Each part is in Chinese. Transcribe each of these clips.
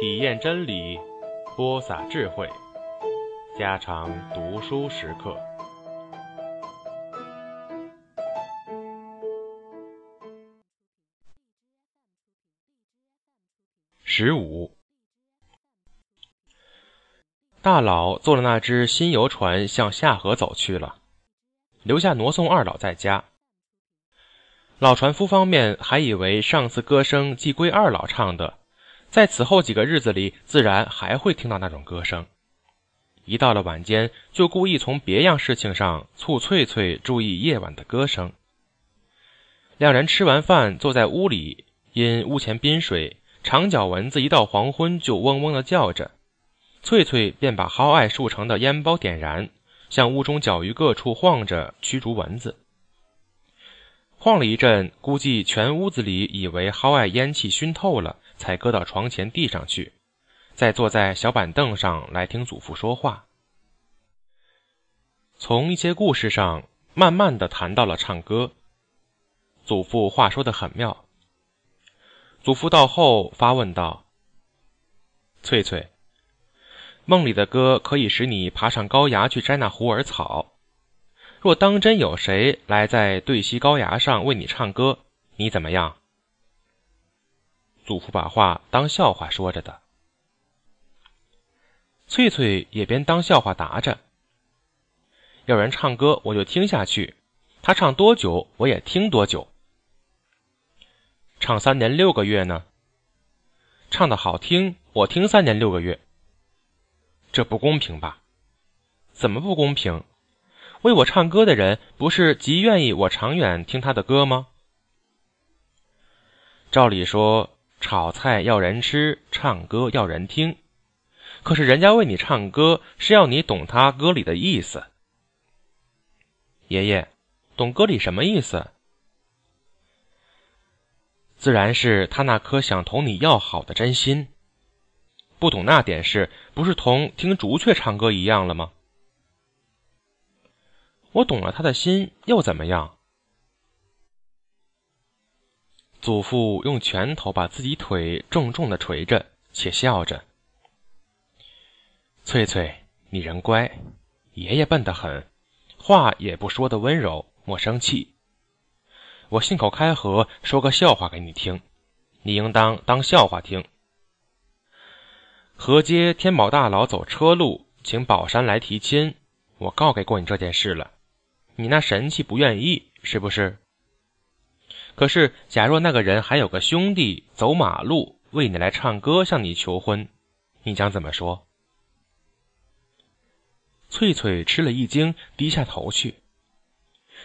体验真理，播撒智慧，家常读书时刻。十五，大佬坐了那只新游船向下河走去了，留下挪送二老在家。老船夫方面还以为上次歌声既归二老唱的，在此后几个日子里自然还会听到那种歌声。一到了晚间，就故意从别样事情上促翠翠注意夜晚的歌声。两人吃完饭，坐在屋里，因屋前滨水，长脚蚊子一到黄昏就嗡嗡的叫着。翠翠便把蒿艾束成的烟包点燃，向屋中角鱼各处晃着，驱逐蚊子。晃了一阵，估计全屋子里以为蒿艾烟气熏透了，才搁到床前地上去，再坐在小板凳上来听祖父说话。从一些故事上，慢慢的谈到了唱歌。祖父话说的很妙。祖父到后发问道：“翠翠，梦里的歌可以使你爬上高崖去摘那虎耳草。”若当真有谁来在对溪高崖上为你唱歌，你怎么样？祖父把话当笑话说着的。翠翠也边当笑话答着：“有人唱歌，我就听下去；他唱多久，我也听多久。唱三年六个月呢？唱的好听，我听三年六个月。这不公平吧？怎么不公平？”为我唱歌的人，不是极愿意我长远听他的歌吗？照理说，炒菜要人吃，唱歌要人听。可是人家为你唱歌，是要你懂他歌里的意思。爷爷，懂歌里什么意思？自然是他那颗想同你要好的真心。不懂那点事，不是同听竹雀唱歌一样了吗？我懂了他的心，又怎么样？祖父用拳头把自己腿重重的捶着，且笑着：“翠翠，你人乖，爷爷笨得很，话也不说的温柔，莫生气。我信口开河，说个笑话给你听，你应当当笑话听。河街天宝大佬走车路，请宝山来提亲，我告给过你这件事了。”你那神气不愿意是不是？可是，假若那个人还有个兄弟走马路为你来唱歌向你求婚，你将怎么说？翠翠吃了一惊，低下头去，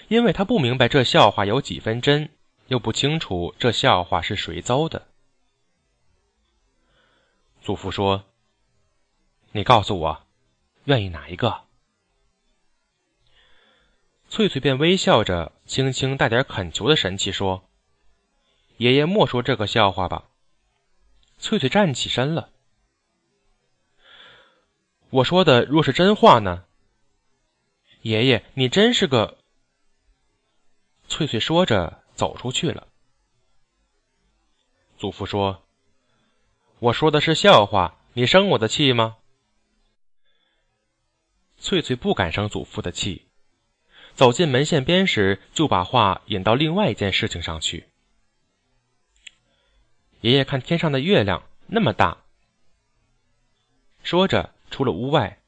因为她不明白这笑话有几分真，又不清楚这笑话是谁诌的。祖父说：“你告诉我，愿意哪一个？”翠翠便微笑着，轻轻带点恳求的神气说：“爷爷莫说这个笑话吧。”翠翠站起身了。我说的若是真话呢？爷爷，你真是个……翠翠说着走出去了。祖父说：“我说的是笑话，你生我的气吗？”翠翠不敢生祖父的气。走进门线边时，就把话引到另外一件事情上去。爷爷看天上的月亮那么大，说着出了屋外，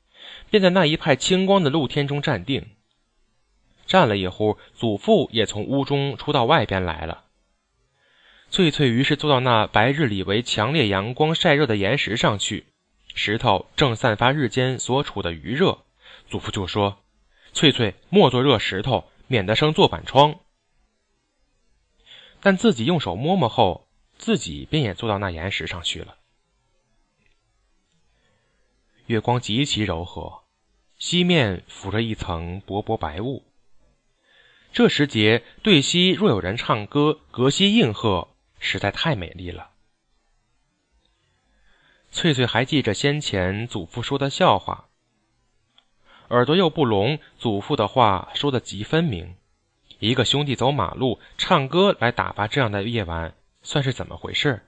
便在那一派清光的露天中站定。站了一会，祖父也从屋中出到外边来了。翠翠于是坐到那白日里为强烈阳光晒热的岩石上去，石头正散发日间所处的余热。祖父就说。翠翠莫做热石头，免得生坐板疮。但自己用手摸摸后，自己便也坐到那岩石上去了。月光极其柔和，西面浮着一层薄薄白雾。这时节对西若有人唱歌，隔西应和，实在太美丽了。翠翠还记着先前祖父说的笑话。耳朵又不聋，祖父的话说的极分明。一个兄弟走马路唱歌来打发这样的夜晚，算是怎么回事？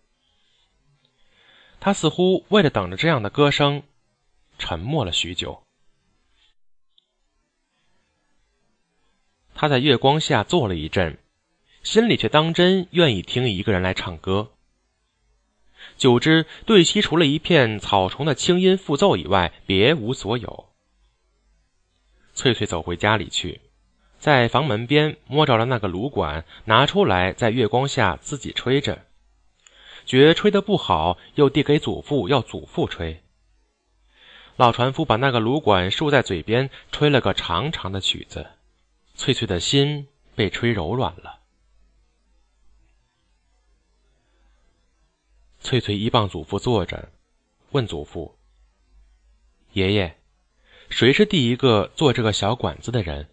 他似乎为了等着这样的歌声，沉默了许久。他在月光下坐了一阵，心里却当真愿意听一个人来唱歌。久之，对西除了一片草丛的清音复奏以外，别无所有。翠翠走回家里去，在房门边摸着了那个芦管，拿出来，在月光下自己吹着。觉吹得不好，又递给祖父，要祖父吹。老船夫把那个芦管竖在嘴边，吹了个长长的曲子。翠翠的心被吹柔软了。翠翠依傍祖父坐着，问祖父：“爷爷，谁是第一个做这个小管子的人？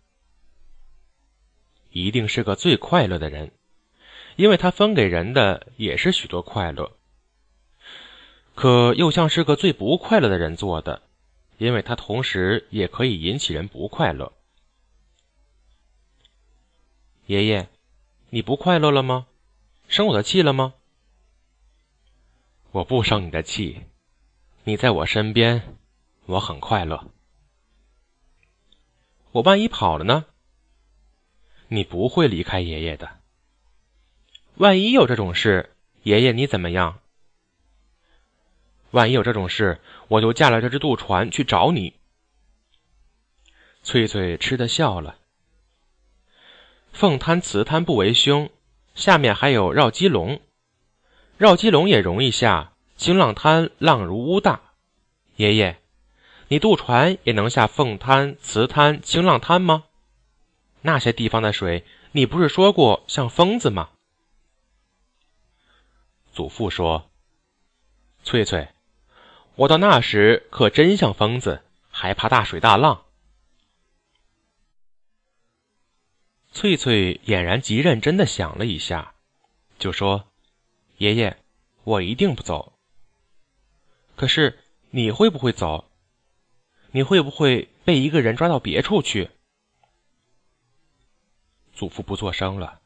一定是个最快乐的人。”因为他分给人的也是许多快乐，可又像是个最不快乐的人做的，因为他同时也可以引起人不快乐。爷爷，你不快乐了吗？生我的气了吗？我不生你的气，你在我身边，我很快乐。我万一跑了呢？你不会离开爷爷的。万一有这种事，爷爷你怎么样？万一有这种事，我就驾了这只渡船去找你。翠翠吃的笑了。凤滩瓷滩不为凶，下面还有绕基龙，绕基龙也容易下。清浪滩浪如乌大，爷爷，你渡船也能下凤滩、瓷滩、清浪滩吗？那些地方的水，你不是说过像疯子吗？祖父说：“翠翠，我到那时可真像疯子，还怕大水大浪。”翠翠俨然极认真的想了一下，就说：“爷爷，我一定不走。可是你会不会走？你会不会被一个人抓到别处去？”祖父不作声了。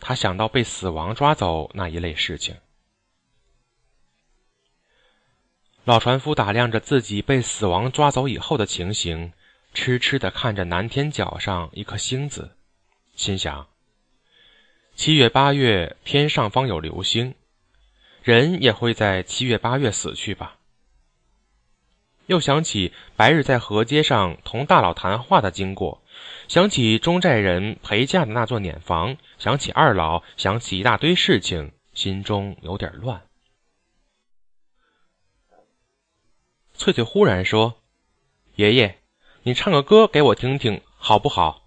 他想到被死亡抓走那一类事情。老船夫打量着自己被死亡抓走以后的情形，痴痴地看着南天角上一颗星子，心想：七月八月天上方有流星，人也会在七月八月死去吧。又想起白日在河街上同大佬谈话的经过。想起中寨人陪嫁的那座碾房，想起二老，想起一大堆事情，心中有点乱。翠翠忽然说：“爷爷，你唱个歌给我听听，好不好？”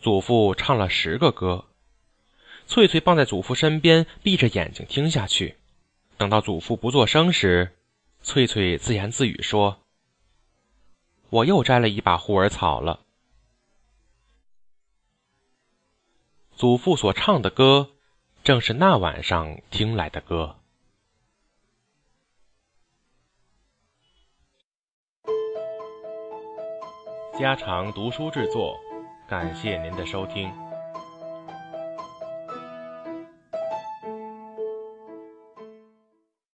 祖父唱了十个歌，翠翠傍在祖父身边，闭着眼睛听下去。等到祖父不作声时，翠翠自言自语说。我又摘了一把虎耳草了。祖父所唱的歌，正是那晚上听来的歌。家常读书制作，感谢您的收听。